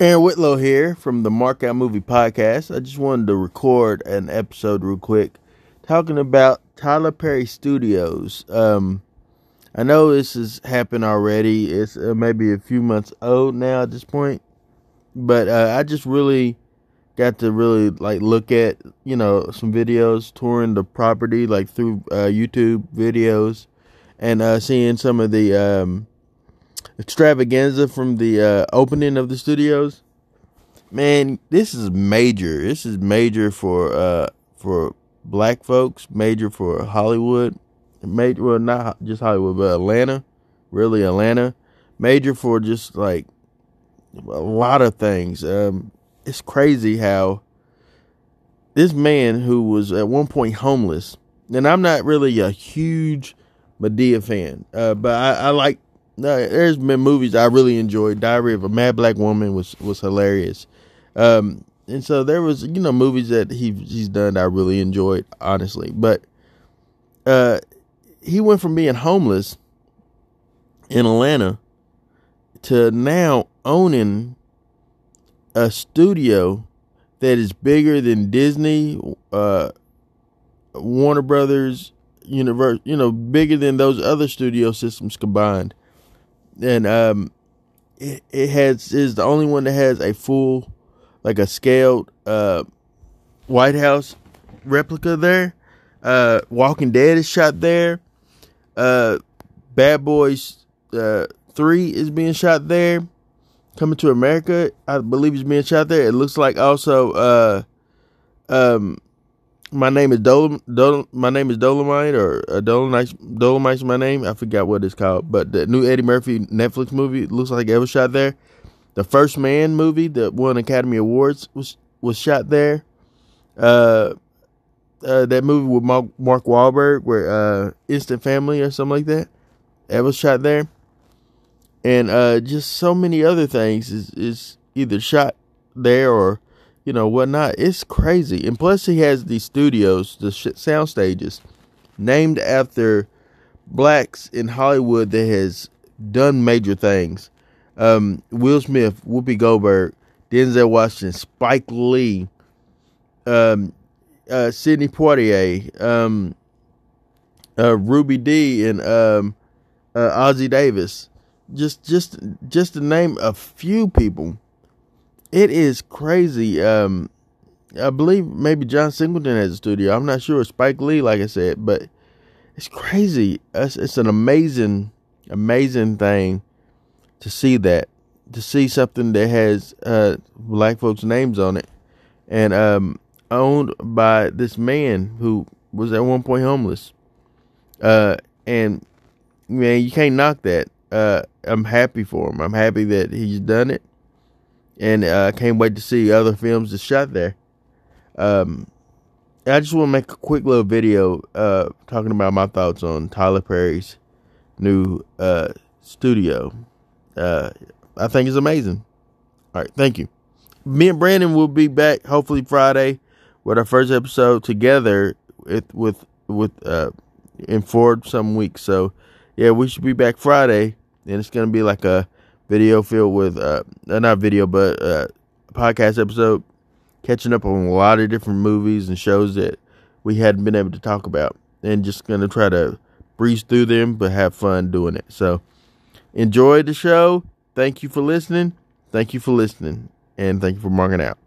Aaron Whitlow here from the Mark Out Movie Podcast. I just wanted to record an episode real quick talking about Tyler Perry Studios. Um, I know this has happened already. It's uh, maybe a few months old now at this point, but uh, I just really got to really like look at you know some videos touring the property like through uh, YouTube videos and uh, seeing some of the um, extravaganza from the uh, opening of the studios. Man, this is major. This is major for uh, for black folks, major for Hollywood, major well not just Hollywood, but Atlanta, really Atlanta, major for just like a lot of things. Um, it's crazy how this man who was at one point homeless, and I'm not really a huge Madea fan, uh, but I, I like there's been movies I really enjoyed. Diary of a Mad Black Woman was was hilarious, um, and so there was you know movies that he he's done that I really enjoyed honestly. But uh, he went from being homeless in Atlanta to now owning a studio that is bigger than Disney, uh, Warner Brothers, Universe, you know, bigger than those other studio systems combined and um, it, it has is the only one that has a full, like a scaled uh, White House replica there. Uh, Walking Dead is shot there. Uh, Bad Boys uh, Three is being shot there. Coming to America, I believe is being shot there. It looks like also uh, um, my name is Dol, my name is Dolemite or uh, Dolemite Dolemite's my name. I forgot what it's called, but the new Eddie Murphy Netflix movie looks like it was shot there. The First Man movie that won Academy Awards was was shot there. Uh, uh, that movie with Mark, Mark Wahlberg, where uh, Instant Family or something like that, that was shot there. And uh, just so many other things is is either shot there or you know, whatnot. It's crazy. And plus, he has these studios, the sound stages, named after blacks in Hollywood that has done major things. Um, Will Smith, Whoopi Goldberg, Denzel Washington, Spike Lee, um, uh, Sidney Poitier, um, uh, Ruby Dee, and um, uh, Ossie Davis. Just, just, just to name a few people it is crazy. Um, I believe maybe John Singleton has a studio. I'm not sure. Spike Lee, like I said, but it's crazy. It's, it's an amazing, amazing thing to see that, to see something that has uh, black folks' names on it, and um, owned by this man who was at one point homeless. Uh, and man, you can't knock that. Uh, I'm happy for him. I'm happy that he's done it and uh, I uh, can't wait to see other films that shot there. Um, I just want to make a quick little video uh, talking about my thoughts on Tyler Perry's new uh, studio. Uh, I think it's amazing. All right, thank you. Me and Brandon will be back hopefully Friday with our first episode together with with with uh, in Ford some weeks. So yeah, we should be back Friday, and it's gonna be like a video filled with uh, uh not video but uh podcast episode catching up on a lot of different movies and shows that we hadn't been able to talk about and just gonna try to breeze through them but have fun doing it. So enjoy the show. Thank you for listening. Thank you for listening. And thank you for marking out